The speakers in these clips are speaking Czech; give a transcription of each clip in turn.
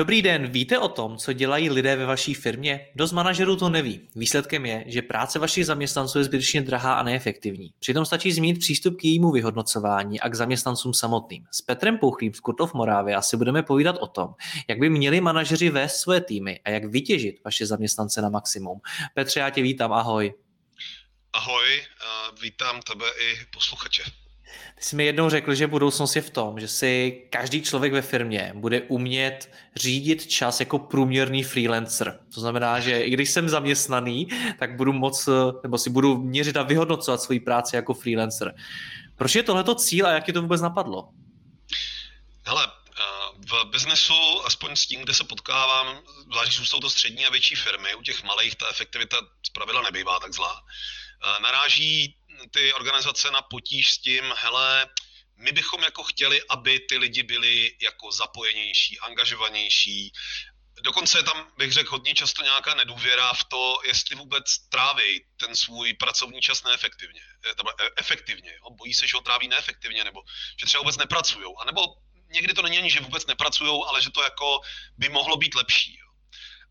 Dobrý den, víte o tom, co dělají lidé ve vaší firmě? Dost manažerů to neví. Výsledkem je, že práce vašich zaměstnanců je zbytečně drahá a neefektivní. Přitom stačí zmínit přístup k jejímu vyhodnocování a k zaměstnancům samotným. S Petrem Pouchlým z Kurtov Morávy asi budeme povídat o tom, jak by měli manažeři vést své týmy a jak vytěžit vaše zaměstnance na maximum. Petře, já tě vítám, ahoj. Ahoj, vítám tebe i posluchače. Ty jsi mi jednou řekl, že budoucnost je v tom, že si každý člověk ve firmě bude umět řídit čas jako průměrný freelancer. To znamená, že i když jsem zaměstnaný, tak budu moc, nebo si budu měřit a vyhodnocovat svoji práci jako freelancer. Proč je tohleto cíl a jak je to vůbec napadlo? Hele, v biznesu, aspoň s tím, kde se potkávám, zvlášť jsou to střední a větší firmy, u těch malých ta efektivita zpravidla nebývá tak zlá. Naráží ty organizace na potíž s tím, hele, my bychom jako chtěli, aby ty lidi byli jako zapojenější, angažovanější. Dokonce je tam, bych řekl, hodně často nějaká nedůvěra v to, jestli vůbec tráví ten svůj pracovní čas neefektivně. E, efektivně. Jo? Bojí se, že ho tráví neefektivně, nebo že třeba vůbec nepracují. A nebo někdy to není ani, že vůbec nepracují, ale že to jako by mohlo být lepší. Jo?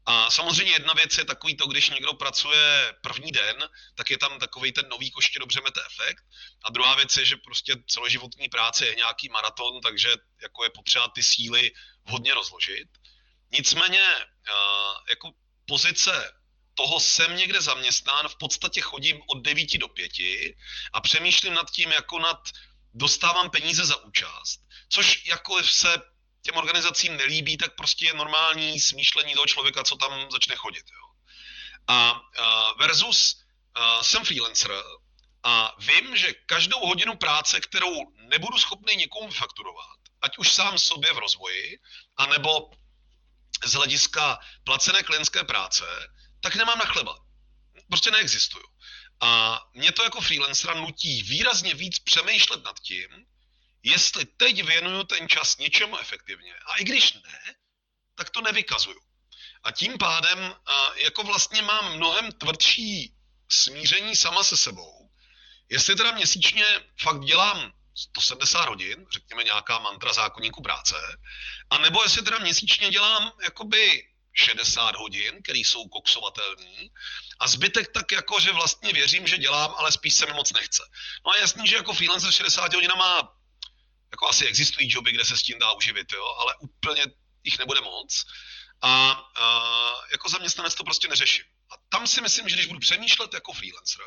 A samozřejmě jedna věc je takový to, když někdo pracuje první den, tak je tam takový ten nový koště dobře mete efekt. A druhá věc je, že prostě celoživotní práce je nějaký maraton, takže jako je potřeba ty síly hodně rozložit. Nicméně jako pozice toho jsem někde zaměstnán, v podstatě chodím od 9 do 5 a přemýšlím nad tím, jako nad dostávám peníze za účast, což jako se těm organizacím nelíbí, tak prostě je normální smýšlení toho člověka, co tam začne chodit. Jo. A versus jsem freelancer a vím, že každou hodinu práce, kterou nebudu schopný někomu fakturovat, ať už sám sobě v rozvoji, anebo z hlediska placené klientské práce, tak nemám na chleba. Prostě neexistuju. A mě to jako freelancera nutí výrazně víc přemýšlet nad tím, jestli teď věnuju ten čas něčemu efektivně. A i když ne, tak to nevykazuju. A tím pádem jako vlastně mám mnohem tvrdší smíření sama se sebou. Jestli teda měsíčně fakt dělám 170 hodin, řekněme nějaká mantra zákonníku práce, a nebo jestli teda měsíčně dělám jakoby 60 hodin, které jsou koksovatelné, a zbytek tak jako, že vlastně věřím, že dělám, ale spíš se mi moc nechce. No a jasný, že jako freelancer 60 hodin má jako asi existují joby, kde se s tím dá uživit, jo, ale úplně jich nebude moc. A, a jako zaměstnanec to prostě neřeším. A tam si myslím, že když budu přemýšlet jako freelancer,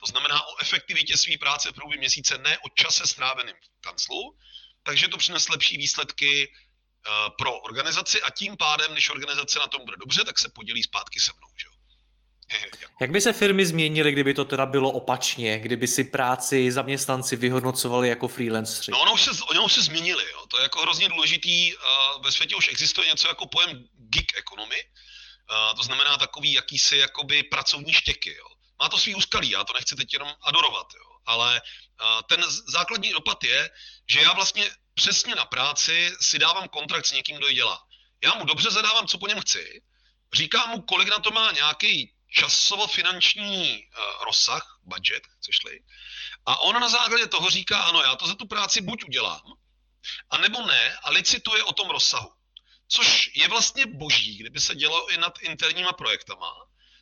to znamená o efektivitě své práce v průběhu měsíce, ne o čase stráveným v kanclu, takže to přinese lepší výsledky pro organizaci a tím pádem, když organizace na tom bude dobře, tak se podělí zpátky se mnou. Že? Jak by se firmy změnily, kdyby to teda bylo opačně, kdyby si práci zaměstnanci vyhodnocovali jako freelanceri? No, ono už se, ono už se změnili. Jo. To je jako hrozně důležitý. Ve světě už existuje něco jako pojem gig economy. To znamená takový jakýsi jakoby pracovní štěky. Jo. Má to svý úskalí, já to nechci teď jenom adorovat. Jo. Ale ten základní dopad je, že já vlastně přesně na práci si dávám kontrakt s někým, kdo ji dělá. Já mu dobře zadávám, co po něm chci, říkám mu, kolik na to má nějaký časovo-finanční uh, rozsah, budget, chceš-li, a on na základě toho říká, ano, já to za tu práci buď udělám, a nebo ne, a licituje o tom rozsahu. Což je vlastně boží, kdyby se dělo i nad interníma projektama,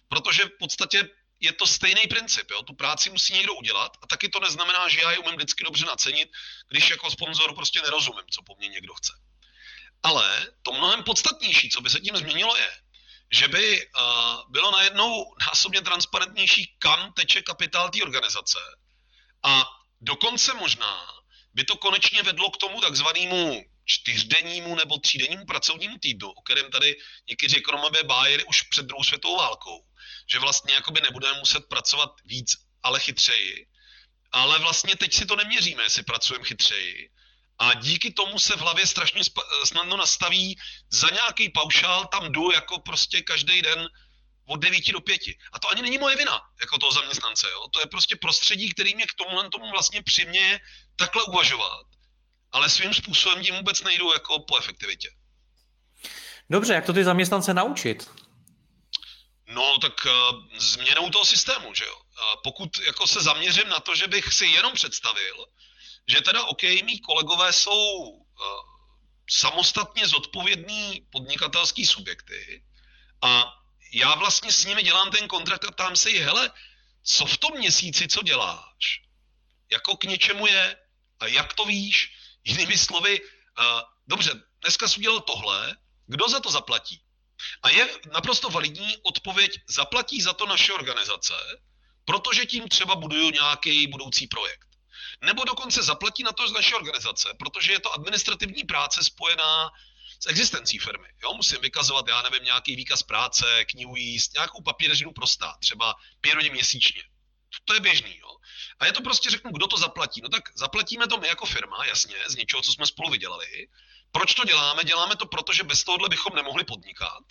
protože v podstatě je to stejný princip. Jo? Tu práci musí někdo udělat a taky to neznamená, že já ji umím vždycky dobře nacenit, když jako sponzor prostě nerozumím, co po mně někdo chce. Ale to mnohem podstatnější, co by se tím změnilo, je, že by uh, bylo najednou násobně transparentnější, kam teče kapitál té organizace. A dokonce možná by to konečně vedlo k tomu takzvanému čtyřdennímu nebo třídennímu pracovnímu týdnu, o kterém tady někteří ekonomové bájeli už před druhou světovou válkou, že vlastně jakoby nebudeme muset pracovat víc, ale chytřeji. Ale vlastně teď si to neměříme, jestli pracujeme chytřeji. A díky tomu se v hlavě strašně snadno nastaví za nějaký paušál, tam jdu jako prostě každý den od 9 do 5. A to ani není moje vina, jako toho zaměstnance. Jo? To je prostě prostředí, který mě k tomu, tomu vlastně přiměje takhle uvažovat. Ale svým způsobem tím vůbec nejdu jako po efektivitě. Dobře, jak to ty zaměstnance naučit? No, tak uh, změnou toho systému, že jo. Uh, pokud jako se zaměřím na to, že bych si jenom představil, že teda OK, mý kolegové jsou uh, samostatně zodpovědní podnikatelský subjekty a já vlastně s nimi dělám ten kontrakt a tam se jí, hele, co v tom měsíci, co děláš, jako k něčemu je a jak to víš, jinými slovy, uh, dobře, dneska jsi udělal tohle, kdo za to zaplatí? A je naprosto validní odpověď, zaplatí za to naše organizace, protože tím třeba buduju nějaký budoucí projekt. Nebo dokonce zaplatí na to z naší organizace, protože je to administrativní práce spojená s existencí firmy. Jo, musím vykazovat, já nevím, nějaký výkaz práce, knihu jíst, nějakou papíreřinu prostá, třeba pět hodin měsíčně. To je běžný, jo. A je to prostě, řeknu, kdo to zaplatí. No tak zaplatíme to my jako firma, jasně, z něčeho, co jsme spolu vydělali. Proč to děláme? Děláme to proto, že bez tohohle bychom nemohli podnikat.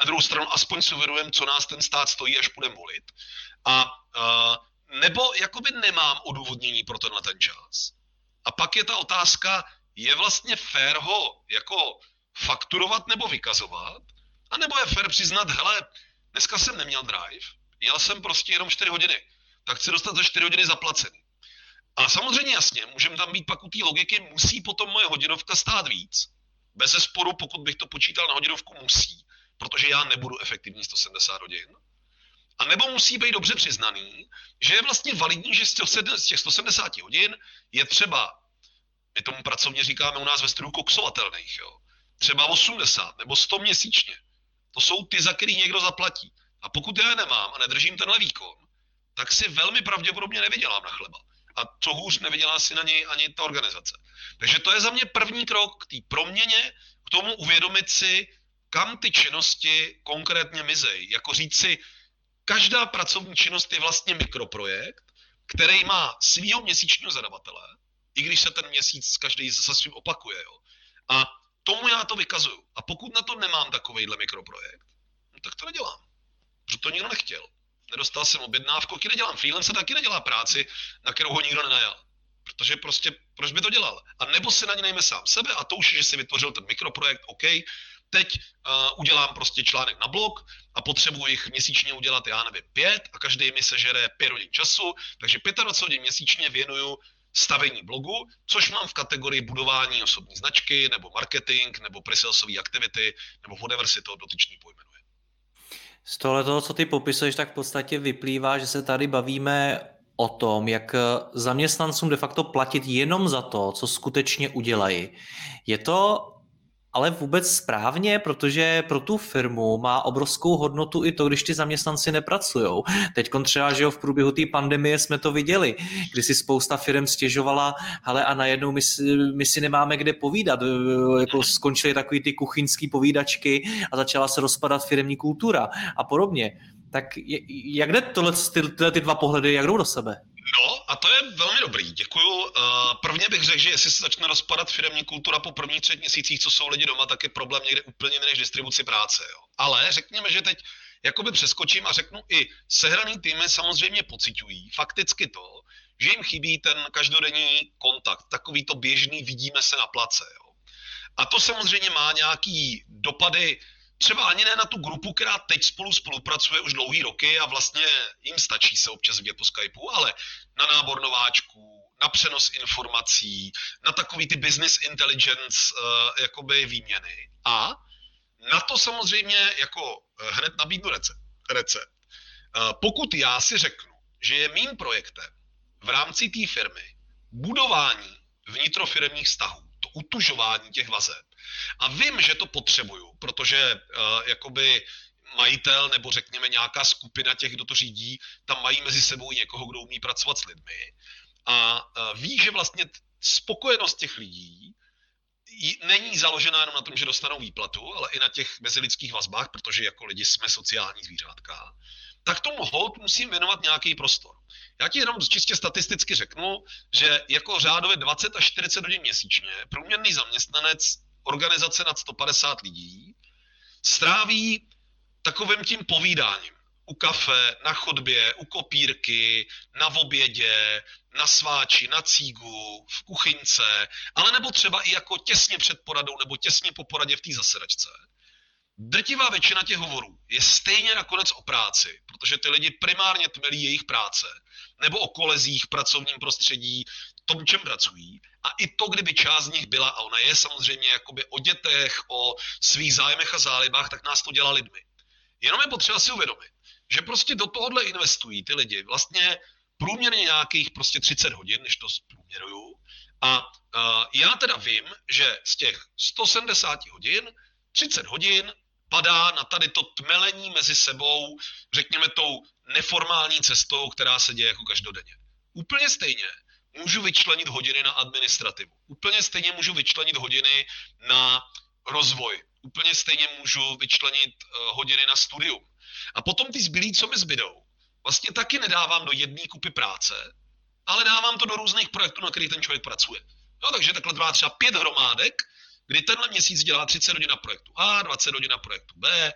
Na druhou stranu aspoň si uvědomujeme, co nás ten stát stojí, až budeme volit. A uh, nebo jakoby nemám odůvodnění pro tenhle ten čas. A pak je ta otázka, je vlastně fér ho jako fakturovat nebo vykazovat, a nebo je fér přiznat, hele, dneska jsem neměl drive, jel jsem prostě jenom 4 hodiny, tak chci dostat za 4 hodiny zaplacený. A samozřejmě jasně, můžeme tam být pak u té logiky, musí potom moje hodinovka stát víc. Bez sporu, pokud bych to počítal na hodinovku, musí, protože já nebudu efektivní 170 hodin. A nebo musí být dobře přiznaný, že je vlastně validní, že z těch 170 hodin je třeba, my tomu pracovně říkáme u nás ve studiu koksovatelných, jo, třeba 80 nebo 100 měsíčně. To jsou ty, za který někdo zaplatí. A pokud já je nemám a nedržím tenhle výkon, tak si velmi pravděpodobně nevydělám na chleba. A co hůř nevydělá si na něj ani ta organizace. Takže to je za mě první krok k té proměně, k tomu uvědomit si, kam ty činnosti konkrétně mizej. Jako říct si, každá pracovní činnost je vlastně mikroprojekt, který má svýho měsíčního zadavatele, i když se ten měsíc každý se svým opakuje. Jo. A tomu já to vykazuju. A pokud na to nemám takovýhle mikroprojekt, no tak to nedělám. Protože to nikdo nechtěl. Nedostal jsem objednávku, taky nedělám freelance, taky nedělá práci, na kterou ho nikdo nenajal. Protože prostě, proč by to dělal? A nebo si na ně nejme sám sebe a to už že si vytvořil ten mikroprojekt, OK, teď uh, udělám prostě článek na blog a potřebuji jich měsíčně udělat, já nevím, pět a každý mi sežere pět hodin času, takže 25 hodin měsíčně věnuju stavení blogu, což mám v kategorii budování osobní značky, nebo marketing, nebo presalesové aktivity, nebo whatever si to dotyčný pojmenuje. Z tohle toho, co ty popisuješ, tak v podstatě vyplývá, že se tady bavíme o tom, jak zaměstnancům de facto platit jenom za to, co skutečně udělají. Je to ale vůbec správně, protože pro tu firmu má obrovskou hodnotu i to, když ty zaměstnanci nepracují. Teď třeba, že jo, v průběhu té pandemie jsme to viděli, kdy si spousta firm stěžovala, ale a najednou my, my si nemáme kde povídat, jako skončily takový ty kuchyňský povídačky a začala se rozpadat firmní kultura a podobně. Tak jak jde tohle, ty, ty dva pohledy, jak jdou do sebe? No a to je velmi dobrý, děkuju. Uh, prvně bych řekl, že jestli se začne rozpadat firmní kultura po prvních třech měsících, co jsou lidi doma, tak je problém někde úplně jiný než distribuci práce. Jo. Ale řekněme, že teď jakoby přeskočím a řeknu i sehraný týmy samozřejmě pocitují fakticky to, že jim chybí ten každodenní kontakt, takový to běžný vidíme se na place. Jo. A to samozřejmě má nějaký dopady třeba ani ne na tu grupu, která teď spolu spolupracuje už dlouhý roky a vlastně jim stačí se občas vidět po Skypeu, ale na nábor nováčků, na přenos informací, na takový ty business intelligence uh, jakoby výměny. A na to samozřejmě jako uh, hned nabídnu recept. recept. Uh, pokud já si řeknu, že je mým projektem v rámci té firmy budování vnitrofiremních vztahů, to utužování těch vazeb, a vím, že to potřebuju, protože uh, jakoby majitel nebo řekněme nějaká skupina těch, kdo to řídí, tam mají mezi sebou někoho, kdo umí pracovat s lidmi a uh, ví, že vlastně spokojenost těch lidí není založena jenom na tom, že dostanou výplatu, ale i na těch mezilidských vazbách, protože jako lidi jsme sociální zvířátka, tak tomu hold musím věnovat nějaký prostor. Já ti jenom čistě statisticky řeknu, že jako řádově 20 až 40 hodin měsíčně průměrný zaměstnanec organizace nad 150 lidí stráví takovým tím povídáním. U kafe, na chodbě, u kopírky, na obědě, na sváči, na cígu, v kuchyňce, ale nebo třeba i jako těsně před poradou nebo těsně po poradě v té zasedačce. Drtivá většina těch hovorů je stejně nakonec o práci, protože ty lidi primárně tmelí jejich práce, nebo o kolezích, pracovním prostředí, tom, čem pracují. A i to, kdyby část z nich byla, a ona je samozřejmě jakoby o dětech, o svých zájmech a zálibách, tak nás to dělá lidmi. Jenom je potřeba si uvědomit, že prostě do tohohle investují ty lidi vlastně průměrně nějakých prostě 30 hodin, než to zprůměruju. A uh, já teda vím, že z těch 170 hodin 30 hodin padá na tady to tmelení mezi sebou, řekněme tou neformální cestou, která se děje jako každodenně. Úplně stejně můžu vyčlenit hodiny na administrativu. Úplně stejně můžu vyčlenit hodiny na rozvoj. Úplně stejně můžu vyčlenit uh, hodiny na studium. A potom ty zbylí, co mi zbydou, vlastně taky nedávám do jedné kupy práce, ale dávám to do různých projektů, na kterých ten člověk pracuje. No, takže takhle má třeba pět hromádek, kdy tenhle měsíc dělá 30 hodin na projektu A, 20 hodin na projektu B,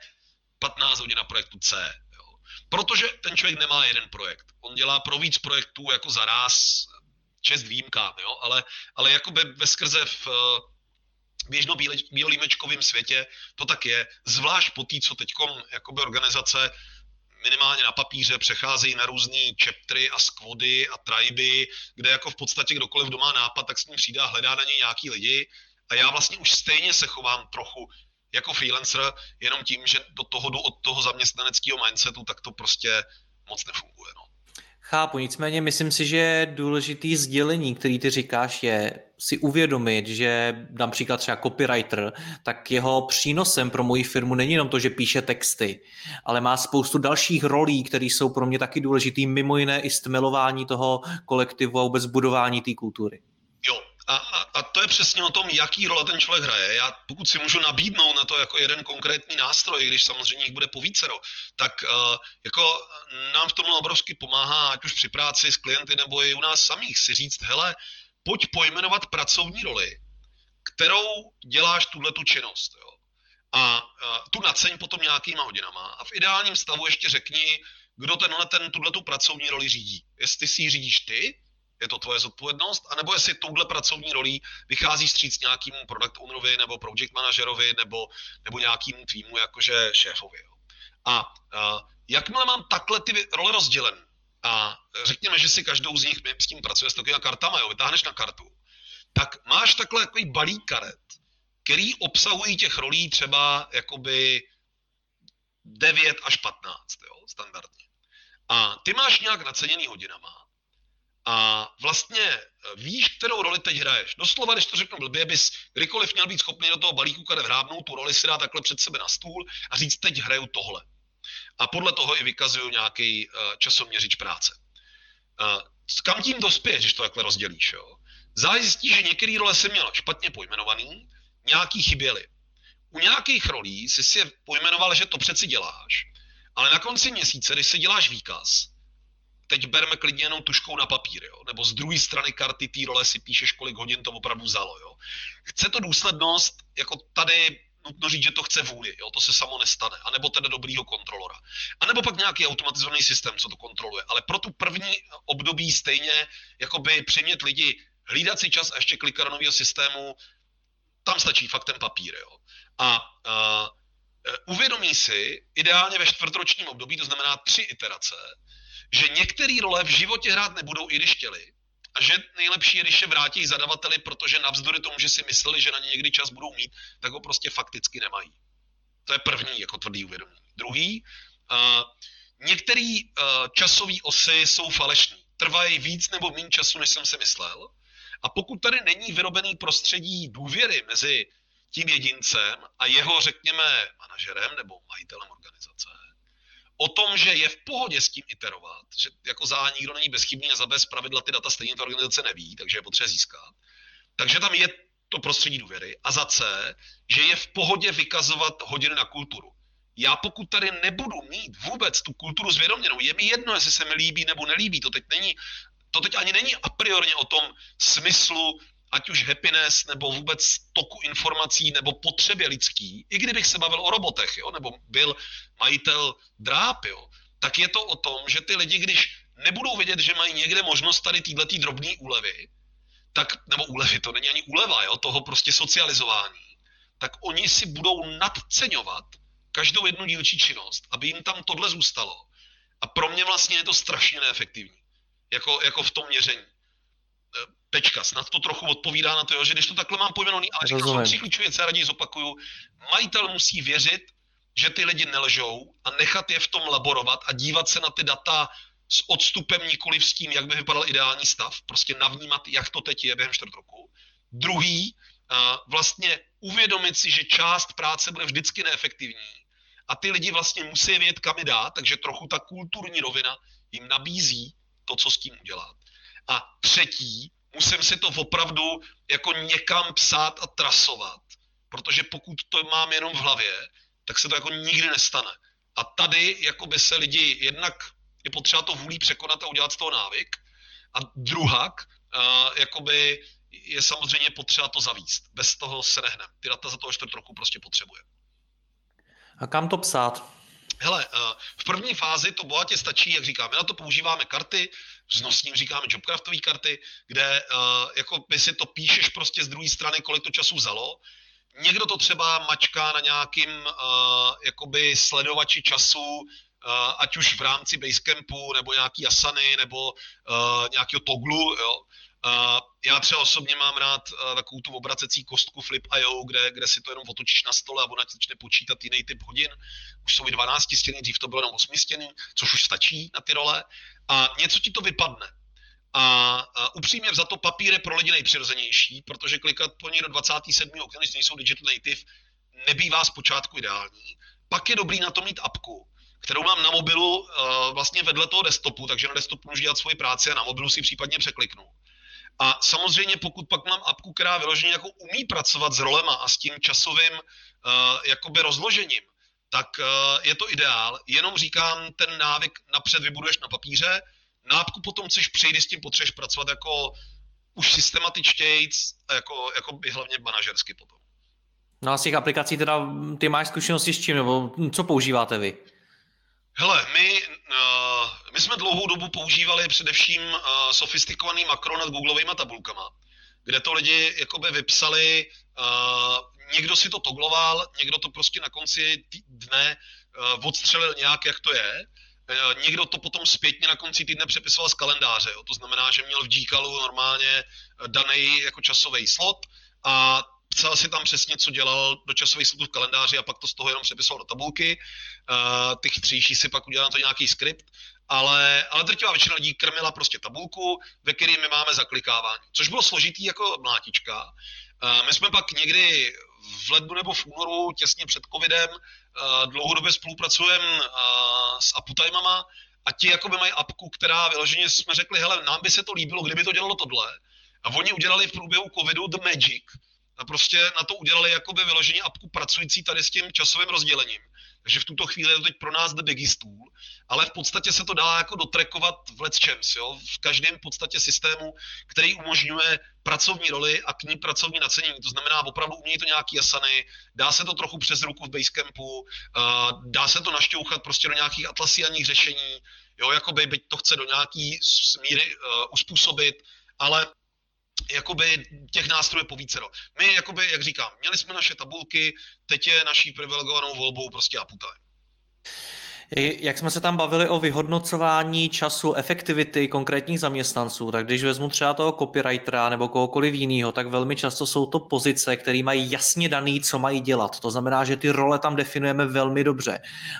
15 hodin na projektu C. Jo. Protože ten člověk nemá jeden projekt. On dělá pro víc projektů jako za ráz, čest výjimkám, jo, ale, ale jako by ve skrze v běžno bílolímečkovém světě to tak je, zvlášť po té, co teď organizace minimálně na papíře přecházejí na různé chaptery a squady a triby, kde jako v podstatě kdokoliv doma nápad, tak s ním přijde a hledá na něj nějaký lidi a já vlastně už stejně se chovám trochu jako freelancer, jenom tím, že do toho jdu od toho zaměstnaneckého mindsetu, tak to prostě moc nefunguje. No. Chápu, nicméně myslím si, že důležitý sdělení, který ty říkáš, je si uvědomit, že například třeba copywriter, tak jeho přínosem pro moji firmu není jenom to, že píše texty, ale má spoustu dalších rolí, které jsou pro mě taky důležitý, mimo jiné i stmelování toho kolektivu a vůbec budování té kultury. Jo, a, a, a to je přesně o tom, jaký role ten člověk hraje. Já pokud si můžu nabídnout na to jako jeden konkrétní nástroj, když samozřejmě jich bude povícero, tak uh, jako nám v tom obrovsky pomáhá, ať už při práci s klienty nebo i u nás samých, si říct, hele, pojď pojmenovat pracovní roli, kterou děláš tuhle tu činnost. Jo. A uh, tu naceň potom nějakýma hodinama. A v ideálním stavu ještě řekni, kdo tenhle ten, tuhle tu pracovní roli řídí. Jestli si ji řídíš ty, je to tvoje zodpovědnost, anebo jestli touhle pracovní rolí vychází stříc nějakému product ownerovi nebo project manažerovi nebo, nebo nějakému týmu jakože šéfovi. Jo. A uh, jakmile mám takhle ty role rozdělené a řekněme, že si každou z nich s tím pracuje s takovými kartama, jo, vytáhneš na kartu, tak máš takhle takový balík karet, který obsahují těch rolí třeba jakoby 9 až 15, jo, standardně. A ty máš nějak naceněný hodinama a vlastně e, víš, kterou roli teď hraješ. Doslova, když to řeknu blbě, bys kdykoliv měl být schopný do toho balíku karet hrábnout, tu roli si dát takhle před sebe na stůl a říct, teď hraju tohle. A podle toho i vykazuju nějaký uh, časoměřič práce. Uh, kam tím dospěješ, když to takhle rozdělíš? Jo? Zajistí, že některé role si měl špatně pojmenovaný, nějaký chyběly. U nějakých rolí si si pojmenoval, že to přeci děláš, ale na konci měsíce, když si děláš výkaz, teď berme klidně jenom tuškou na papír, jo? nebo z druhé strany karty té role si píšeš, kolik hodin to opravdu vzalo. Jo? Chce to důslednost, jako tady nutno říct, že to chce vůli, jo? to se samo nestane, anebo teda dobrýho kontrolora. A nebo pak nějaký automatizovaný systém, co to kontroluje. Ale pro tu první období stejně jakoby přimět lidi hlídat si čas a ještě klikat nového systému, tam stačí fakt ten papír. Jo? A a uvědomí si, ideálně ve čtvrtročním období, to znamená tři iterace, že některé role v životě hrát nebudou, i když chtěli. A že nejlepší je, když je vrátí zadavateli, protože navzdory tomu, že si mysleli, že na ně někdy čas budou mít, tak ho prostě fakticky nemají. To je první jako tvrdý uvědomění. Druhý, uh, některé uh, časové osy jsou falešné. Trvají víc nebo méně času, než jsem si myslel. A pokud tady není vyrobený prostředí důvěry mezi tím jedincem a jeho, řekněme, manažerem nebo majitelem organizace, o tom, že je v pohodě s tím iterovat, že jako za nikdo není bezchybný a za bez pravidla ty data stejně ta organizace neví, takže je potřeba získat. Takže tam je to prostředí důvěry. A za C, že je v pohodě vykazovat hodiny na kulturu. Já pokud tady nebudu mít vůbec tu kulturu zvědoměnou, je mi jedno, jestli se mi líbí nebo nelíbí, to teď není, to teď ani není a priorně o tom smyslu, ať už happiness, nebo vůbec toku informací, nebo potřebě lidský, i kdybych se bavil o robotech, jo, nebo byl majitel dráp, jo, tak je to o tom, že ty lidi, když nebudou vědět, že mají někde možnost tady této drobné úlevy, tak, nebo úlevy, to není ani úleva, jo, toho prostě socializování, tak oni si budou nadceňovat každou jednu dílčí činnost, aby jim tam tohle zůstalo. A pro mě vlastně je to strašně neefektivní, jako, jako v tom měření. Pečka, snad to trochu odpovídá na to, že když to takhle mám pojmenovaný, ale říkám, jsou tři klíčové věci, raději zopakuju. Majitel musí věřit, že ty lidi nelžou a nechat je v tom laborovat a dívat se na ty data s odstupem nikoli s tím, jak by vypadal ideální stav, prostě navnímat, jak to teď je během čtvrt roku. Druhý, vlastně uvědomit si, že část práce bude vždycky neefektivní a ty lidi vlastně musí vědět, kam je dát, takže trochu ta kulturní rovina jim nabízí to, co s tím udělat. A třetí, musím si to opravdu jako někam psát a trasovat, protože pokud to mám jenom v hlavě, tak se to jako nikdy nestane. A tady jako by se lidi jednak je potřeba to vůlí překonat a udělat z toho návyk. A druhak, uh, jakoby je samozřejmě potřeba to zavíst. Bez toho se nehne. Ty data za toho čtvrt roku prostě potřebuje. A kam to psát? Hele, v první fázi to bohatě stačí, jak říkám, my na to používáme karty, s nosním říkáme jobcraftové karty, kde jako by si to píšeš prostě z druhé strany, kolik to času vzalo. Někdo to třeba mačká na nějakým jakoby sledovači času, ať už v rámci Basecampu, nebo nějaký Asany, nebo nějakého Toglu, jo. Uh, já třeba osobně mám rád uh, takovou tu obracecí kostku Flip.io, kde, kde si to jenom otočíš na stole a ona začne počítat jiný typ hodin. Už jsou i 12 stěny, dřív to bylo jenom 8 stěny, což už stačí na ty role. A něco ti to vypadne. A, a upřímně za to papír je pro lidi nejpřirozenější, protože klikat po něj do 27. okna, když nejsou digital native, nebývá zpočátku ideální. Pak je dobrý na to mít apku, kterou mám na mobilu uh, vlastně vedle toho desktopu, takže na desktopu můžu dělat svoji práci a na mobilu si případně překliknu. A samozřejmě, pokud pak mám apku, která vyloženě jako umí pracovat s rolema a s tím časovým uh, jakoby rozložením, tak uh, je to ideál. Jenom říkám, ten návyk napřed vybuduješ na papíře, na apku potom chceš přejít, s tím potřebuješ pracovat jako už systematičtějc a jako, jako by hlavně manažersky potom. No a z těch aplikací teda ty máš zkušenosti s čím, nebo co používáte vy? Hele, my, uh, my jsme dlouhou dobu používali především uh, sofistikovaný makro nad googlovými tabulkama, kde to lidi jakoby vypsali, uh, někdo si to togloval, někdo to prostě na konci dne uh, odstřelil nějak, jak to je, uh, někdo to potom zpětně na konci týdne přepisoval z kalendáře, jo. to znamená, že měl v Gcalu normálně daný jako časový slot a psal si tam přesně, co dělal do časových slotů v kalendáři a pak to z toho jenom přepisoval do tabulky. Uh, ty chytřejší si pak udělal to nějaký skript, ale, ale drtivá většina lidí krmila prostě tabulku, ve které my máme zaklikávání, což bylo složitý jako mlátička. Uh, my jsme pak někdy v lednu nebo v únoru, těsně před covidem, uh, dlouhodobě spolupracujeme s Aputajmama a ti jakoby mají apku, která vyloženě jsme řekli, hele, nám by se to líbilo, kdyby to dělalo tohle. A oni udělali v průběhu covidu The Magic, prostě na to udělali jakoby vyložení apku pracující tady s tím časovým rozdělením. Takže v tuto chvíli je to teď pro nás the biggest tool, ale v podstatě se to dá jako dotrekovat v Let's jo? v každém podstatě systému, který umožňuje pracovní roli a k ní pracovní nacenění. To znamená, opravdu umějí to nějaký asany, dá se to trochu přes ruku v Basecampu, uh, dá se to našťouchat prostě do nějakých atlasianích řešení, jo, jakoby byť to chce do nějaký smíry uh, uspůsobit, ale jakoby těch nástrojů po vícero. My, jakoby, jak říkám, měli jsme naše tabulky, teď je naší privilegovanou volbou prostě Aputime. Jak jsme se tam bavili o vyhodnocování času, efektivity konkrétních zaměstnanců, tak když vezmu třeba toho copywritera nebo kohokoliv jiného, tak velmi často jsou to pozice, které mají jasně daný, co mají dělat. To znamená, že ty role tam definujeme velmi dobře.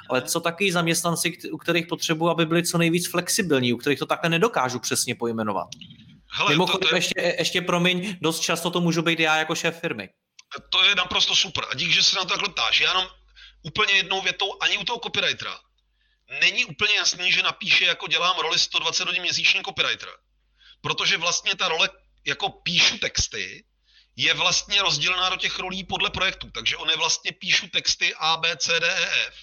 Ale co taky zaměstnanci, u kterých potřebuji, aby byli co nejvíc flexibilní, u kterých to takhle nedokážu přesně pojmenovat? Hele, Mimochodem, to, to je... ještě, ještě promiň, dost často to můžu být já jako šéf firmy. To je naprosto super a díky, že se na to takhle ptáš. Já jenom úplně jednou větou, ani u toho copywritera, není úplně jasný, že napíše, jako dělám roli 120 hodin měsíčně copywriter. Protože vlastně ta role, jako píšu texty, je vlastně rozdělená do těch rolí podle projektů. Takže oni vlastně píšu texty A, B, C, D, E, F.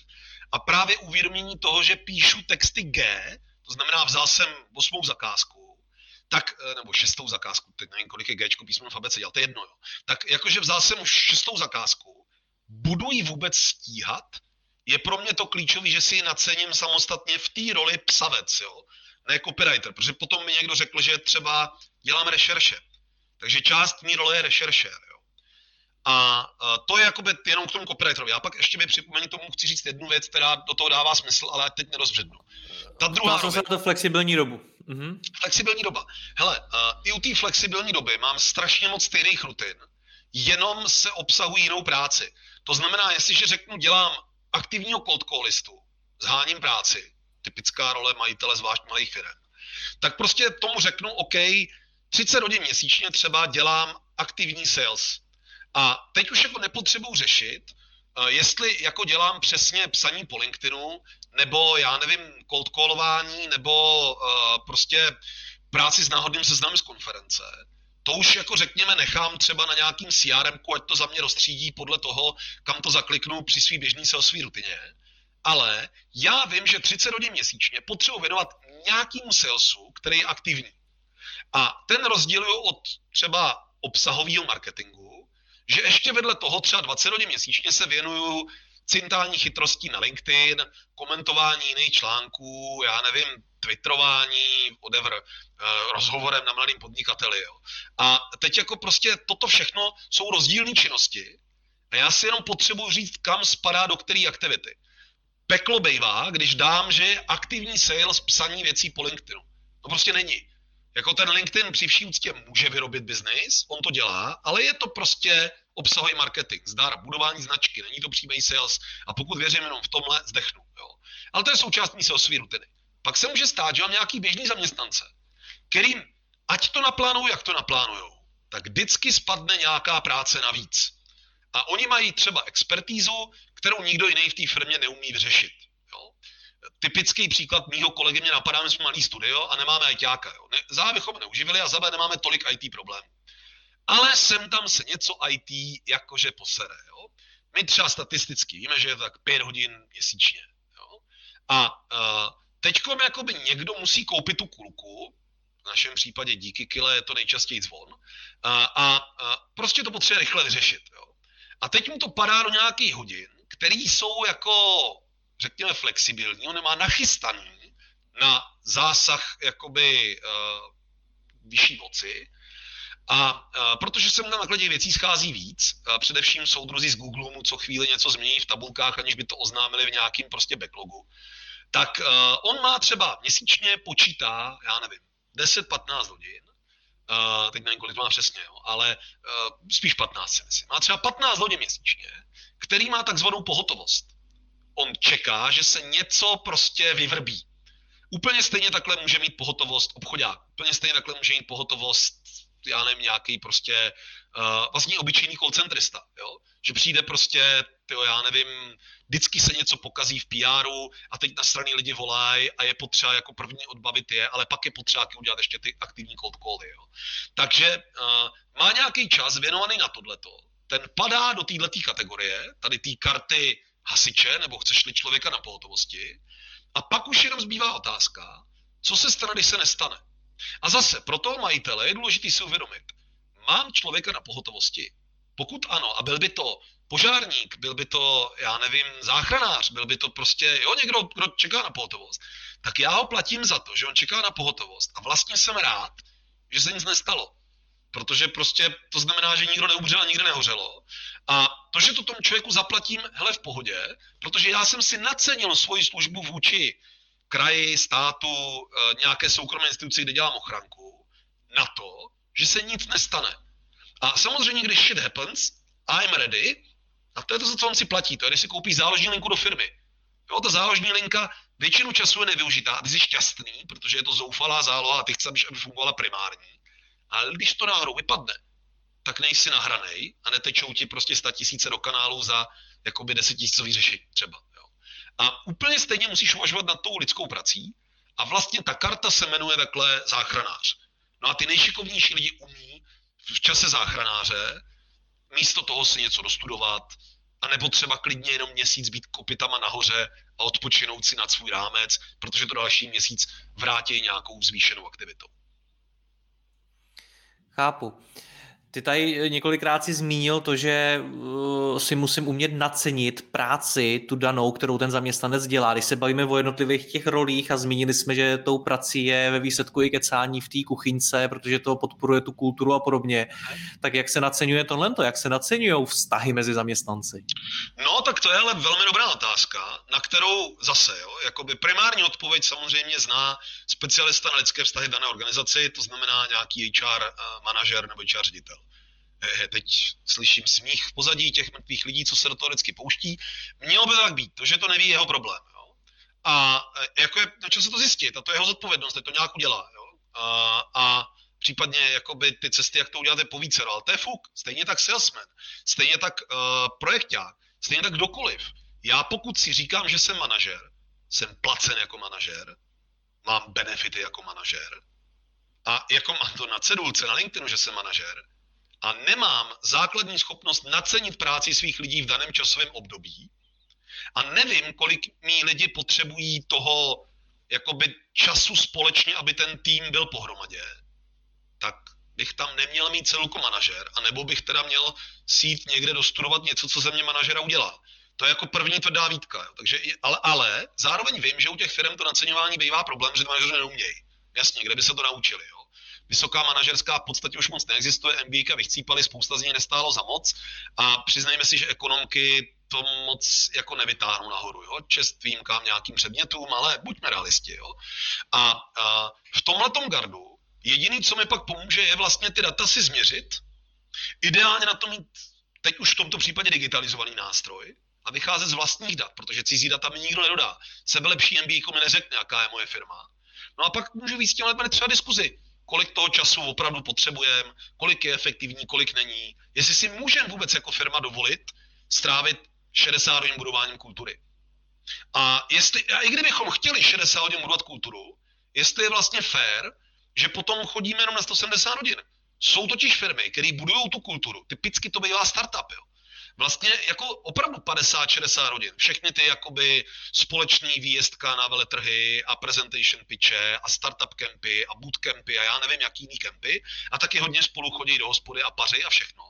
A právě uvědomění toho, že píšu texty G, to znamená vzal jsem osmou zakázku, tak, eh, nebo šestou zakázku, teď nevím, kolik je G písmeno v abecedě, ale to je jedno, jo. Tak jakože vzal jsem už šestou zakázku, budu ji vůbec stíhat, je pro mě to klíčové, že si ji nacením samostatně v té roli psavec, jo, ne copywriter, protože potom mi někdo řekl, že třeba dělám rešerše, takže část mý role je rešeršér, jo. A to je jakoby jenom k tomu copywriterovi. Já pak ještě mi připomenu tomu chci říct jednu věc, která do toho dává smysl, ale teď nerozbřednu. Ta druhá Má rovina, to flexibilní dobu. Mhm. Flexibilní doba. Hele, uh, i u té flexibilní doby mám strašně moc stejných rutin, jenom se obsahují jinou práci. To znamená, jestliže řeknu, dělám aktivního cold callistu, zháním práci, typická role majitele zvlášť malých firm, tak prostě tomu řeknu, OK, 30 hodin měsíčně třeba dělám aktivní sales. A teď už jako nepotřebuji řešit, eh, jestli jako dělám přesně psaní po LinkedInu, nebo já nevím, cold callování, nebo uh, prostě práci s náhodným seznamem z konference. To už jako řekněme nechám třeba na nějakým CRM, ať to za mě rozstřídí podle toho, kam to zakliknu při svý běžný salesový rutině. Ale já vím, že 30 hodin měsíčně potřebuji věnovat nějakému salesu, který je aktivní. A ten rozděluju od třeba obsahového marketingu, že ještě vedle toho třeba 20 hodin měsíčně se věnuju cintání chytrostí na LinkedIn, komentování jiných článků, já nevím, twitterování, whatever, eh, rozhovorem na mladým podnikateli. Jo. A teď jako prostě toto všechno jsou rozdílné činnosti a já si jenom potřebuji říct, kam spadá do které aktivity. Peklo bejvá, když dám, že je aktivní sales psaní věcí po LinkedInu. No prostě není. Jako ten LinkedIn při vší úctě může vyrobit biznis, on to dělá, ale je to prostě obsahový marketing, zdar, budování značky, není to přímý sales a pokud věřím jenom v tomhle, zdechnu. Jo. Ale to je součást mý rutiny. Pak se může stát, že mám nějaký běžný zaměstnance, kterým, ať to naplánují, jak to naplánujou, tak vždycky spadne nějaká práce navíc. A oni mají třeba expertízu, kterou nikdo jiný v té firmě neumí vyřešit. Jo. Typický příklad mýho kolegy mě napadá, my jsme malý studio a nemáme ITáka. Jo. Ne, za bychom neuživili a za nemáme tolik IT problémů ale sem tam se něco IT jakože posere. Jo? My třeba statisticky víme, že je to tak 5 hodin měsíčně. Jo? A uh, teď jakoby někdo musí koupit tu kulku, v našem případě díky kile je to nejčastěji zvon, a, a, a prostě to potřebuje rychle vyřešit. Jo? A teď mu to padá do nějakých hodin, které jsou jako, řekněme, flexibilní, on nemá nachystaný na zásah jakoby uh, vyšší moci, a, protože se mu na nakladě věcí schází víc, především soudruzi z Google mu co chvíli něco změní v tabulkách, aniž by to oznámili v nějakým prostě backlogu, tak on má třeba měsíčně počítá, já nevím, 10-15 hodin, teď nevím, kolik to má přesně, jo, ale spíš 15 si myslím. Má třeba 15 hodin měsíčně, který má takzvanou pohotovost. On čeká, že se něco prostě vyvrbí. Úplně stejně takhle může mít pohotovost obchodák. Úplně stejně takhle může mít pohotovost já nevím, nějaký prostě uh, vlastně obyčejný koncentrista, jo? že přijde prostě, tyjo, já nevím, vždycky se něco pokazí v PRu a teď na straně lidi volají a je potřeba jako první odbavit je, ale pak je potřeba udělat ještě ty aktivní cold cally. Jo? Takže uh, má nějaký čas věnovaný na tohleto. Ten padá do této kategorie, tady té karty hasiče, nebo chceš-li člověka na pohotovosti. A pak už jenom zbývá otázka, co se stane, když se nestane. A zase, pro toho majitele je důležité si uvědomit, mám člověka na pohotovosti? Pokud ano, a byl by to požárník, byl by to, já nevím, záchranář, byl by to prostě, jo, někdo, kdo čeká na pohotovost, tak já ho platím za to, že on čeká na pohotovost. A vlastně jsem rád, že se nic nestalo. Protože prostě to znamená, že nikdo neubřel a nikdo nehořelo. A to, že to tomu člověku zaplatím, hele, v pohodě, protože já jsem si nacenil svoji službu vůči kraji, státu, eh, nějaké soukromé instituci, kde dělám ochranku, na to, že se nic nestane. A samozřejmě, když shit happens, I'm ready, a to je to, co on si platí, to je, když si koupí záložní linku do firmy. Jo, ta záložní linka většinu času je nevyužitá, ty jsi šťastný, protože je to zoufalá záloha a ty chceš, aby fungovala primární. Ale když to náhodou vypadne, tak nejsi nahranej a netečou ti prostě sta tisíce do kanálu za jakoby desetitisícový řešení třeba. A úplně stejně musíš uvažovat nad tou lidskou prací a vlastně ta karta se jmenuje takhle záchranář. No a ty nejšikovnější lidi umí v čase záchranáře, místo toho si něco dostudovat, a nebo třeba klidně jenom měsíc být kopitama nahoře a odpočinout si nad svůj rámec, protože to další měsíc vrátí nějakou zvýšenou aktivitou. Chápu. Ty tady několikrát si zmínil to, že uh, si musím umět nacenit práci, tu danou, kterou ten zaměstnanec dělá. Když se bavíme o jednotlivých těch rolích a zmínili jsme, že tou prací je ve výsledku i kecání v té kuchyňce, protože to podporuje tu kulturu a podobně, tak jak se naceňuje tohle, jak se naceňují vztahy mezi zaměstnanci? No, tak to je ale velmi dobrá otázka, na kterou zase, jo, jakoby primární odpověď samozřejmě zná specialista na lidské vztahy dané organizaci, to znamená nějaký HR eh, manažer nebo HR ředitel teď slyším smích v pozadí těch mrtvých lidí, co se do toho vždycky pouští. Mělo by to tak být, to, že to neví jeho problém. Jo? A e, jako je na se to zjistit, a to je jeho zodpovědnost, to nějak udělá. Jo? A, a případně jakoby ty cesty, jak to uděláte po více, ale to je fuk. Stejně tak salesman, stejně tak uh, projekták, stejně tak kdokoliv. Já pokud si říkám, že jsem manažer, jsem placen jako manažer, mám benefity jako manažer a jako mám to na cedulce na LinkedInu, že jsem manažer, a nemám základní schopnost nacenit práci svých lidí v daném časovém období a nevím, kolik mý lidi potřebují toho jakoby času společně, aby ten tým byl pohromadě, tak bych tam neměl mít celou manažer, anebo bych teda měl sít někde dostudovat něco, co ze mě manažera udělá. To je jako první tvrdá výtka. Jo. Takže, ale, ale zároveň vím, že u těch firm to naceňování bývá problém, že manažeři neumějí. Jasně, kde by se to naučili. Jo vysoká manažerská v podstatě už moc neexistuje, MBA vychcípali, spousta z ní nestálo za moc a přiznejme si, že ekonomky to moc jako nevytáhnou nahoru, jo? čest výjimkám nějakým předmětům, ale buďme realisti. Jo? A, a v tomhle gardu jediný, co mi pak pomůže, je vlastně ty data si změřit, ideálně na to mít teď už v tomto případě digitalizovaný nástroj a vycházet z vlastních dat, protože cizí data mi nikdo nedodá. Sebelepší MBA mi neřekne, jaká je moje firma. No a pak můžu víc s tím třeba diskuzi kolik toho času opravdu potřebujeme, kolik je efektivní, kolik není, jestli si můžeme vůbec jako firma dovolit strávit 60 hodin budováním kultury. A, jestli, a i kdybychom chtěli 60 hodin budovat kulturu, jestli je vlastně fair, že potom chodíme jenom na 170 hodin. Jsou totiž firmy, které budují tu kulturu. Typicky to bývá startup. Jo vlastně jako opravdu 50-60 hodin. Všechny ty jakoby společný výjezdka na veletrhy a presentation pitche a startup campy a bootcampy a já nevím, jaký jiný campy. A taky hodně spolu chodí do hospody a paři a všechno.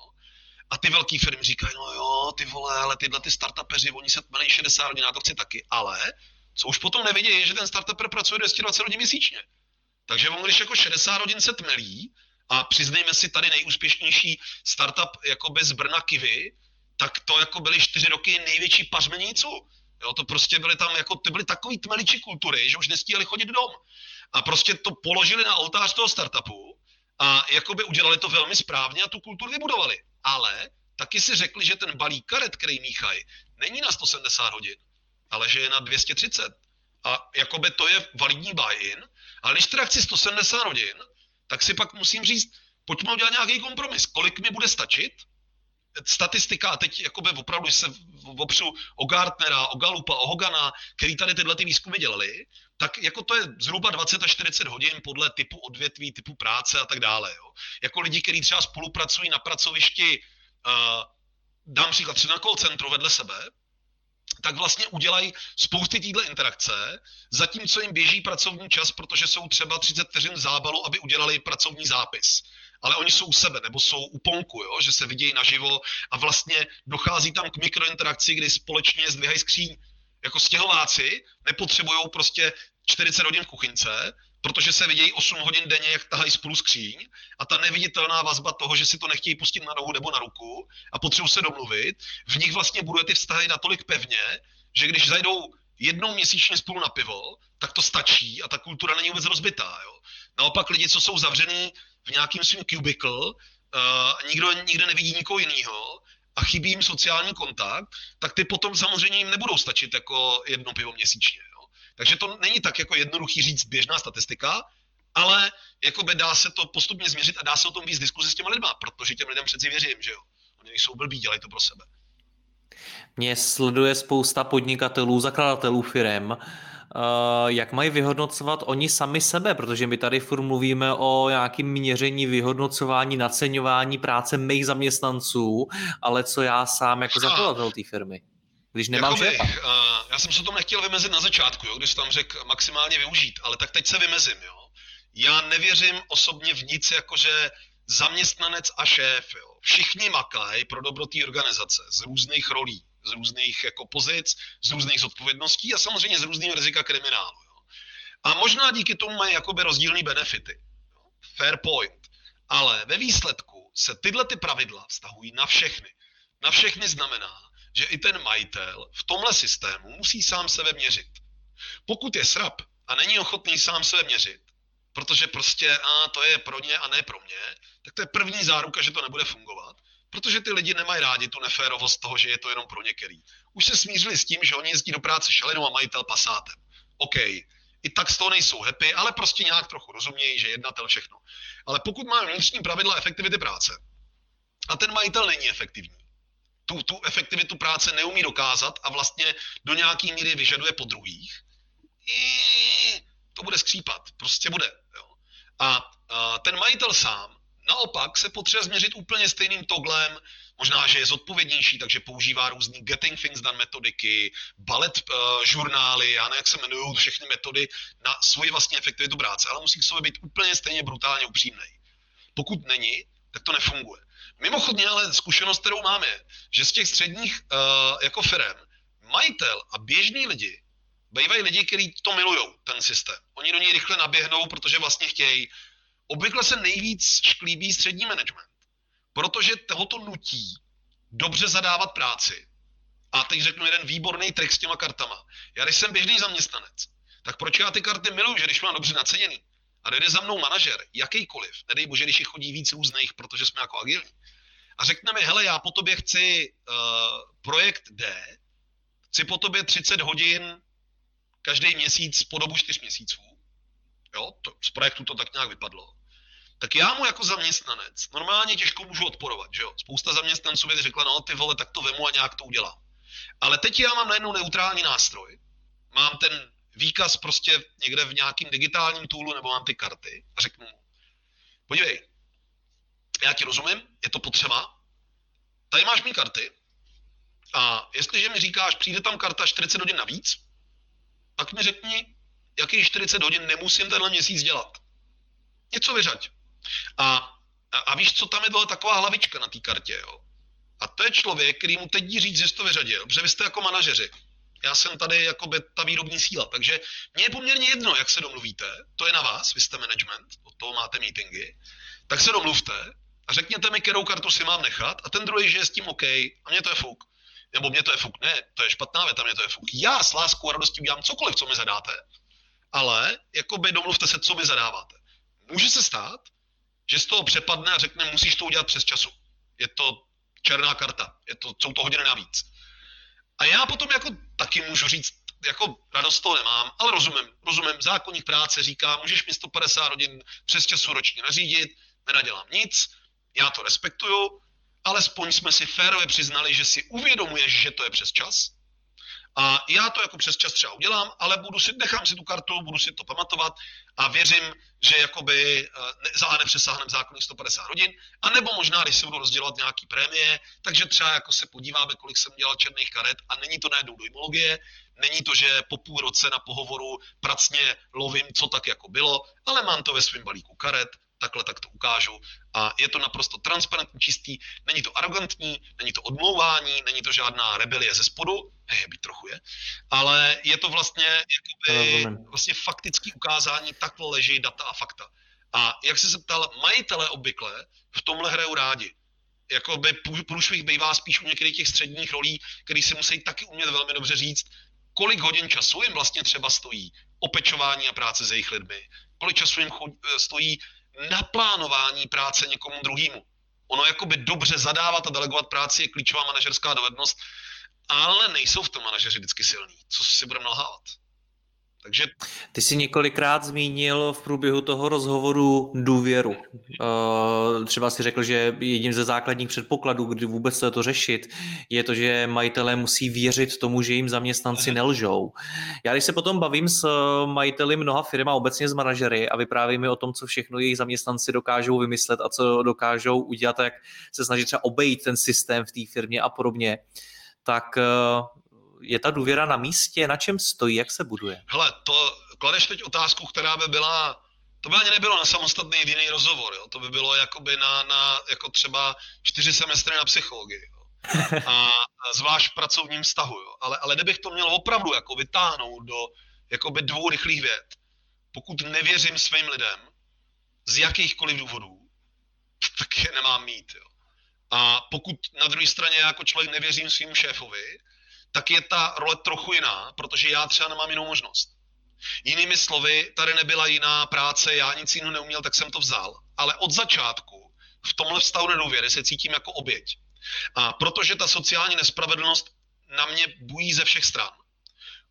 A ty velké firmy říkají, no jo, ty vole, ale tyhle ty startupeři, oni se tmelí 60 hodin, já to chci taky. Ale co už potom nevidí, je, že ten startuper pracuje 220 hodin měsíčně. Takže on, když jako 60 hodin se tmelí, a přiznejme si tady nejúspěšnější startup jako bez Brna Kivy, tak to jako byly čtyři roky největší pařmeníců. Jo, to prostě byly tam jako, ty byly takový tmeliči kultury, že už nestíhali chodit dom. A prostě to položili na oltář toho startupu a jakoby udělali to velmi správně a tu kulturu vybudovali. Ale taky si řekli, že ten balík karet, který míchají, není na 170 hodin, ale že je na 230. A jakoby to je validní buy-in, ale když teda chci 170 hodin, tak si pak musím říct, pojďme udělat nějaký kompromis. Kolik mi bude stačit, statistika, a teď jakoby opravdu se opřu o Gartnera, o Galupa, o Hogana, který tady tyhle ty výzkumy dělali, tak jako to je zhruba 20 až 40 hodin podle typu odvětví, typu práce a tak dále. Jo. Jako lidi, kteří třeba spolupracují na pracovišti, uh, dám příklad, třeba na call centru vedle sebe, tak vlastně udělají spousty téhle interakce, zatímco jim běží pracovní čas, protože jsou třeba 30 vteřin zábalu, aby udělali pracovní zápis ale oni jsou u sebe nebo jsou u ponku, jo? že se vidějí naživo a vlastně dochází tam k mikrointerakci, kdy společně zdvihají skříň. Jako stěhováci nepotřebují prostě 40 hodin v kuchynce, protože se vidějí 8 hodin denně, jak tahají spolu skříň a ta neviditelná vazba toho, že si to nechtějí pustit na nohu nebo na ruku a potřebují se domluvit, v nich vlastně buduje ty vztahy natolik pevně, že když zajdou jednou měsíčně spolu na pivo, tak to stačí a ta kultura není vůbec rozbitá. Jo. Naopak lidi, co jsou zavřený v nějakým svým cubicle, uh, nikdo nikde nevidí nikoho jiného a chybí jim sociální kontakt, tak ty potom samozřejmě jim nebudou stačit jako jedno pivo měsíčně. Jo. Takže to není tak jako jednoduchý říct běžná statistika, ale by dá se to postupně změřit a dá se o tom víc diskuzi s těma lidma, protože těm lidem přeci věřím, že jo. Oni jsou blbí, dělají to pro sebe. Mě sleduje spousta podnikatelů, zakladatelů firem jak mají vyhodnocovat oni sami sebe, protože my tady furt mluvíme o nějakém měření, vyhodnocování, naceňování práce mých zaměstnanců, ale co já sám jako zakladatel té firmy, když nemám Jakoby, šéfa. Uh, já jsem se tom nechtěl vymezit na začátku, jo, když tam řekl maximálně využít, ale tak teď se vymezím. Jo. Já nevěřím osobně v nic, jakože zaměstnanec a šéf. Jo. Všichni makají pro dobro té organizace z různých rolí z různých jako pozic, z různých zodpovědností a samozřejmě z různého rizika kriminálu. Jo. A možná díky tomu mají jakoby rozdílné benefity. Jo. Fair point. Ale ve výsledku se tyhle ty pravidla vztahují na všechny. Na všechny znamená, že i ten majitel v tomhle systému musí sám sebe měřit. Pokud je srap a není ochotný sám sebe měřit, protože prostě a to je pro ně a ne pro mě, tak to je první záruka, že to nebude fungovat. Protože ty lidi nemají rádi tu neférovost toho, že je to jenom pro některý. Už se smířili s tím, že oni jezdí do práce šalenou a majitel pasátem. OK, i tak z toho nejsou happy, ale prostě nějak trochu rozumějí, že jednatel všechno. Ale pokud má vnitřní pravidla efektivity práce a ten majitel není efektivní, tu, tu efektivitu práce neumí dokázat a vlastně do nějaký míry vyžaduje po druhých, to bude skřípat, prostě bude. Jo. A, a ten majitel sám Naopak se potřebuje změřit úplně stejným toglem, možná, že je zodpovědnější, takže používá různý getting things done metodiky, balet uh, žurnály, já nevím, jak se jmenují všechny metody na svoji vlastní efektivitu práce, ale musí k sobě být úplně stejně brutálně upřímný. Pokud není, tak to nefunguje. Mimochodně ale zkušenost, kterou máme, že z těch středních uh, jako firm majitel a běžní lidi bývají lidi, kteří to milují, ten systém. Oni do něj rychle naběhnou, protože vlastně chtějí obvykle se nejvíc šklíbí střední management, protože tohoto nutí dobře zadávat práci. A teď řeknu jeden výborný trik s těma kartama. Já když jsem běžný zaměstnanec, tak proč já ty karty miluju, že když mám dobře naceněný a dojde za mnou manažer, jakýkoliv, nedej bože, když jich chodí víc různých, protože jsme jako agilní, a řekne mi, hele, já po tobě chci uh, projekt D, chci po tobě 30 hodin každý měsíc po dobu 4 měsíců, jo, to, z projektu to tak nějak vypadlo tak já mu jako zaměstnanec normálně těžko můžu odporovat, že jo? Spousta zaměstnanců by řekla, no ty vole, tak to vemu a nějak to udělám. Ale teď já mám najednou neutrální nástroj, mám ten výkaz prostě někde v nějakým digitálním toolu nebo mám ty karty a řeknu mu, podívej, já ti rozumím, je to potřeba, tady máš mý karty a jestliže mi říkáš, přijde tam karta 40 hodin navíc, tak mi řekni, jaký 40 hodin nemusím tenhle měsíc dělat. Něco vyřaď. A, a, a víš, co tam je tohle taková hlavička na té kartě, jo? A to je člověk, který mu teď říct, že jsi to vyřadil, protože vy jste jako manažeři. Já jsem tady jako by ta výrobní síla, takže mně je poměrně jedno, jak se domluvíte, to je na vás, vy jste management, od toho máte meetingy, tak se domluvte a řekněte mi, kterou kartu si mám nechat a ten druhý, že je s tím OK a mě to je fuk. Nebo mě to je fuk, ne, to je špatná věta, mě to je fuk. Já s láskou a radostí udělám cokoliv, co mi zadáte, ale jakoby domluvte se, co mi zadáváte. Může se stát, že z toho přepadne a řekne, musíš to udělat přes času. Je to černá karta, je to, jsou to hodiny navíc. A já potom jako taky můžu říct, jako radost toho nemám, ale rozumím, rozumím, zákonník práce říká, můžeš mi 150 hodin přes času ročně nařídit, nenadělám nic, já to respektuju, alespoň jsme si férově přiznali, že si uvědomuješ, že to je přes čas, a já to jako přes čas třeba udělám, ale budu si, nechám si tu kartu, budu si to pamatovat a věřím, že jakoby eh, za nepřesáhneme zákonných 150 hodin, a nebo možná, když se budu rozdělovat nějaký prémie, takže třeba jako se podíváme, kolik jsem dělal černých karet a není to najednou dojmologie, není to, že po půl roce na pohovoru pracně lovím, co tak jako bylo, ale mám to ve svém balíku karet, takhle tak to ukážu. A je to naprosto transparentní, čistý, není to arrogantní, není to odmlouvání, není to žádná rebelie ze spodu, hej, být trochu je, ale je to vlastně, jakoby, vlastně faktický ukázání, takhle leží data a fakta. A jak se ptal, majitele obvykle v tomhle hrajou rádi. Jakoby průšvih bývá spíš u některých těch středních rolí, který si musí taky umět velmi dobře říct, kolik hodin času jim vlastně třeba stojí opečování a práce s jejich lidmi, kolik času jim stojí naplánování práce někomu druhému. Ono jakoby dobře zadávat a delegovat práci je klíčová manažerská dovednost, ale nejsou v tom manažeři vždycky silní. Co si budeme nalhávat? Takže... Ty jsi několikrát zmínil v průběhu toho rozhovoru důvěru. Eh, třeba si řekl, že jedním ze základních předpokladů, kdy vůbec to, to řešit, je to, že majitelé musí věřit tomu, že jim zaměstnanci nelžou. Já když se potom bavím s majiteli mnoha firm a obecně s manažery a vyprávím mi o tom, co všechno jejich zaměstnanci dokážou vymyslet a co dokážou udělat, jak se snaží třeba obejít ten systém v té firmě a podobně, tak eh, je ta důvěra na místě? Na čem stojí? Jak se buduje? Hele, to kladeš teď otázku, která by byla to by ani nebylo na samostatný jediný rozhovor, jo. to by bylo jakoby na, na jako třeba čtyři semestry na psychologii. Jo. A, a zvlášť v pracovním vztahu. Jo. Ale, ale kdybych to měl opravdu jako vytáhnout do jakoby dvou rychlých věd, pokud nevěřím svým lidem z jakýchkoliv důvodů, tak je nemám mít. Jo. A pokud na druhé straně jako člověk nevěřím svým šéfovi, tak je ta role trochu jiná, protože já třeba nemám jinou možnost. Jinými slovy, tady nebyla jiná práce, já nic jiného neuměl, tak jsem to vzal. Ale od začátku v tomhle vztahu nedůvěry se cítím jako oběť. A protože ta sociální nespravedlnost na mě bují ze všech stran.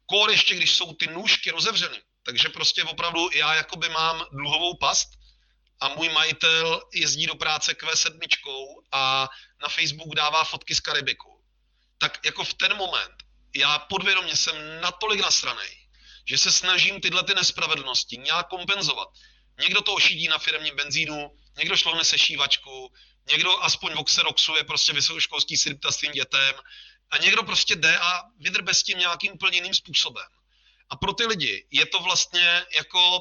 Kor ještě, když jsou ty nůžky rozevřeny, takže prostě opravdu já jakoby mám dluhovou past a můj majitel jezdí do práce Q7 a na Facebook dává fotky z Karibiku tak jako v ten moment já podvědomě jsem natolik nasranej, že se snažím tyhle ty nespravedlnosti nějak kompenzovat. Někdo to ošidí na firmním benzínu, někdo šlohne se šívačku, někdo aspoň voxeroxuje prostě vysokoškolský siripta svým dětem a někdo prostě jde a vydrbe s tím nějakým úplně jiným způsobem. A pro ty lidi je to vlastně jako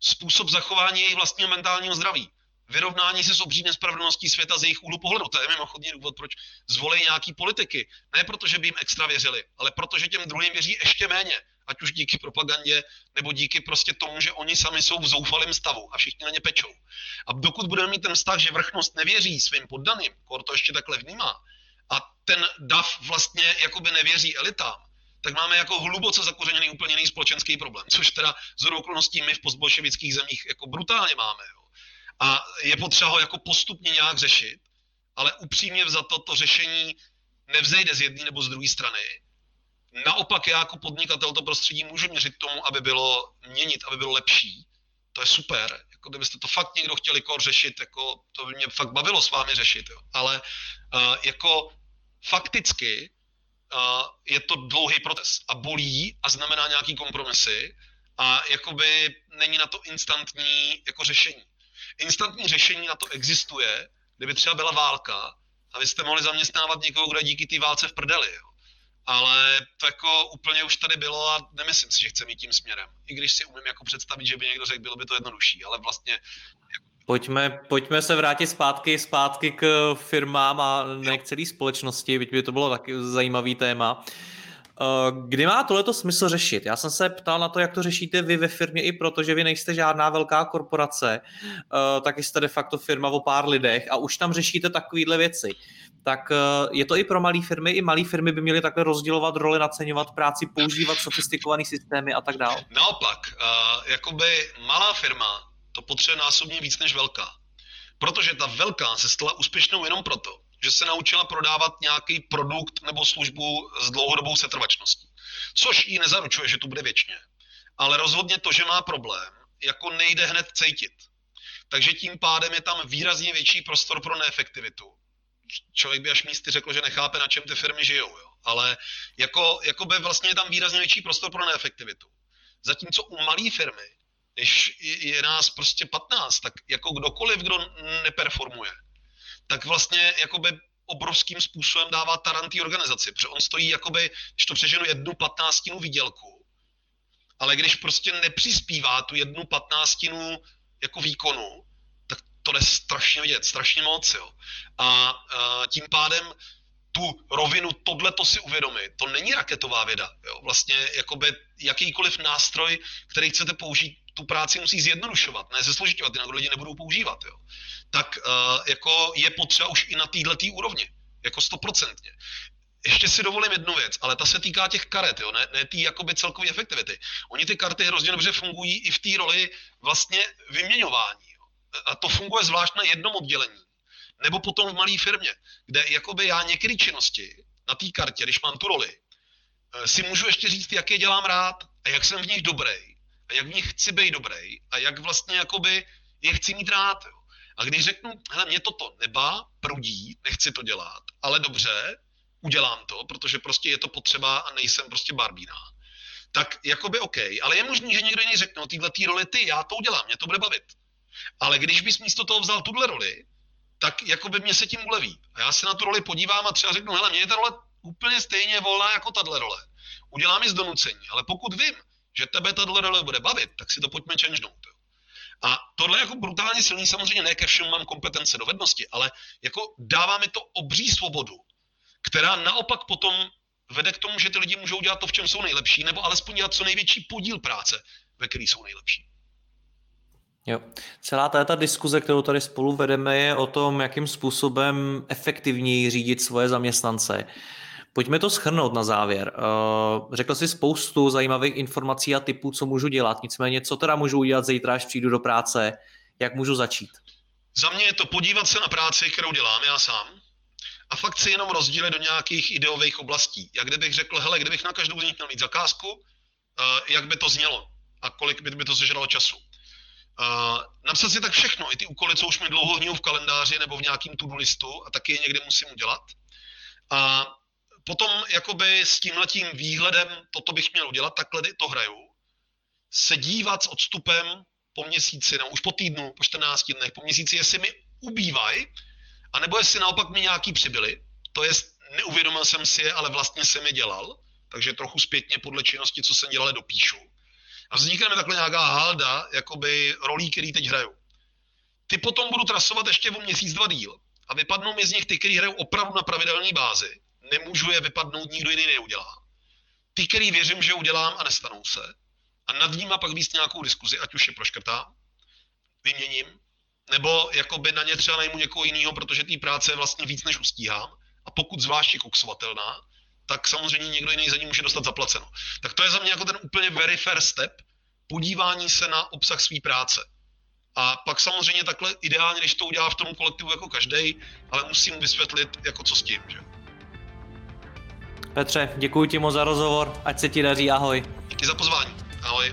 způsob zachování jejich vlastního mentálního zdraví vyrovnání se s obří nespravedlností světa z jejich úhlu pohledu. To je mimochodně důvod, proč zvolí nějaký politiky. Ne proto, že by jim extra věřili, ale protože těm druhým věří ještě méně. Ať už díky propagandě, nebo díky prostě tomu, že oni sami jsou v zoufalém stavu a všichni na ně pečou. A dokud budeme mít ten vztah, že vrchnost nevěří svým poddaným, kor to ještě takhle vnímá, a ten DAF vlastně jakoby nevěří elitám, tak máme jako hluboce zakořeněný úplně společenský problém, což teda z okolností my v postbolševických zemích jako brutálně máme. Jo a je potřeba ho jako postupně nějak řešit, ale upřímně za to to řešení nevzejde z jedné nebo z druhé strany. Naopak já jako podnikatel to prostředí můžu měřit tomu, aby bylo měnit, aby bylo lepší. To je super. Jako kdybyste to fakt někdo chtěli kor řešit, jako to by mě fakt bavilo s vámi řešit. Jo. Ale uh, jako fakticky uh, je to dlouhý proces a bolí a znamená nějaký kompromisy a jakoby není na to instantní jako řešení instantní řešení na to existuje, kdyby třeba byla válka a vy jste mohli zaměstnávat někoho, kdo je díky té válce v prdeli. Jo. Ale to jako úplně už tady bylo a nemyslím si, že chce mít tím směrem. I když si umím jako představit, že by někdo řekl, bylo by to jednodušší, ale vlastně Pojďme, pojďme se vrátit zpátky, zpátky k firmám a ne k celé společnosti, byť by to bylo taky zajímavý téma. Eh, kdy má tohleto smysl řešit? Já jsem se ptal na to, jak to řešíte vy ve firmě, i protože vy nejste žádná velká korporace, eh, taky jste de facto firma o pár lidech a už tam řešíte takovéhle věci. Tak eh, je to i pro malé firmy, i malé firmy by měly takhle rozdělovat roli, naceňovat práci, používat sofistikované systémy a tak dále. Naopak, jakoby malá firma to potřebuje násobně víc než velká. Protože ta velká se stala úspěšnou jenom proto, že se naučila prodávat nějaký produkt nebo službu s dlouhodobou setrvačností. Což jí nezaručuje, že tu bude věčně. Ale rozhodně to, že má problém, jako nejde hned cítit. Takže tím pádem je tam výrazně větší prostor pro neefektivitu. Člověk by až místy řekl, že nechápe, na čem ty firmy žijou. Jo. Ale jako, jako by vlastně je tam výrazně větší prostor pro neefektivitu. Zatímco u malé firmy, když je nás prostě 15, tak jako kdokoliv, kdo neperformuje, tak vlastně jakoby obrovským způsobem dává tarantý organizaci, protože on stojí jakoby, když to přeženu jednu patnáctinu výdělku, ale když prostě nepřispívá tu jednu patnáctinu jako výkonu, tak to jde strašně vidět, strašně moc, jo. A, a tím pádem tu rovinu, tohle to si uvědomit, to není raketová věda, jo. Vlastně jakoby jakýkoliv nástroj, který chcete použít, tu práci musí zjednodušovat, ne zesložitovat, jinak lidi nebudou používat. Jo. Tak uh, jako je potřeba už i na této úrovni, jako stoprocentně. Ještě si dovolím jednu věc, ale ta se týká těch karet, jo, ne, ne té jakoby celkové efektivity. Oni ty karty hrozně dobře fungují i v té roli vlastně vyměňování. Jo. A to funguje zvlášť na jednom oddělení. Nebo potom v malé firmě, kde jakoby já některé činnosti na té kartě, když mám tu roli, eh, si můžu ještě říct, jak je dělám rád, a jak jsem v nich dobrý a jak v nich chci být dobrý a jak vlastně jakoby je chci mít rád. Jo. A když řeknu, hele, mě toto neba, prudí, nechci to dělat, ale dobře, udělám to, protože prostě je to potřeba a nejsem prostě barbína, tak jakoby OK, ale je možný, že někdo jiný řekne, no tyhle tý roli ty, já to udělám, mě to bude bavit. Ale když bys místo toho vzal tuhle roli, tak jakoby mě se tím uleví. A já se na tu roli podívám a třeba řeknu, hele, mě je ta role úplně stejně volná jako tahle role. Udělám ji z donucení, ale pokud vím, že tebe tahle role bude bavit, tak si to pojďme changenout. A tohle je jako brutálně silný, samozřejmě ne ke všemu mám kompetence, dovednosti, ale jako dává mi to obří svobodu, která naopak potom vede k tomu, že ty lidi můžou dělat to, v čem jsou nejlepší, nebo alespoň dělat co největší podíl práce, ve který jsou nejlepší. Jo. Celá ta diskuze, kterou tady spolu vedeme, je o tom, jakým způsobem efektivněji řídit svoje zaměstnance. Pojďme to schrnout na závěr. Eh, řekl jsi spoustu zajímavých informací a typů, co můžu dělat. Nicméně, co teda můžu udělat zítra, až přijdu do práce? Jak můžu začít? Za mě je to podívat se na práci, kterou dělám já sám, a fakt si jenom rozdílet do nějakých ideových oblastí. Jak kdybych řekl, hele, kdybych na každou z nich měl mít zakázku, eh, jak by to znělo a kolik by, to sežralo času. Uh, napsat si tak všechno, i ty úkoly, co už mi dlouho hníjou v kalendáři nebo v nějakým to listu a taky je někde musím udělat. A potom jakoby s tímhletím výhledem, toto bych měl udělat, takhle to hraju, se dívat s odstupem po měsíci, nebo už po týdnu, po 14 dnech, po měsíci, jestli mi ubývají, anebo jestli naopak mi nějaký přibyli. To je, neuvědomil jsem si je, ale vlastně jsem je dělal, takže trochu zpětně podle činnosti, co jsem dělal, dopíšu. A vznikne mi takhle nějaká halda, jakoby rolí, který teď hraju. Ty potom budu trasovat ještě o měsíc, dva díl. A vypadnou mi z nich ty, který hrajou opravdu na pravidelné bázi. Nemůžu je vypadnout, nikdo jiný neudělá. Ty, který věřím, že udělám a nestanou se. A nad nima pak víc nějakou diskuzi, ať už je proškrtám, vyměním, nebo jakoby na ně třeba najmu někoho jiného, protože té práce je vlastně víc, než ustíhám. A pokud zvlášť je koksovatelná, tak samozřejmě někdo jiný za ní může dostat zaplaceno. Tak to je za mě jako ten úplně very fair step, podívání se na obsah své práce. A pak samozřejmě takhle ideálně, když to udělá v tom kolektivu jako každý, ale musím vysvětlit, jako co s tím. Že? Petře, děkuji ti moc za rozhovor, ať se ti daří, ahoj. Díky za pozvání, ahoj.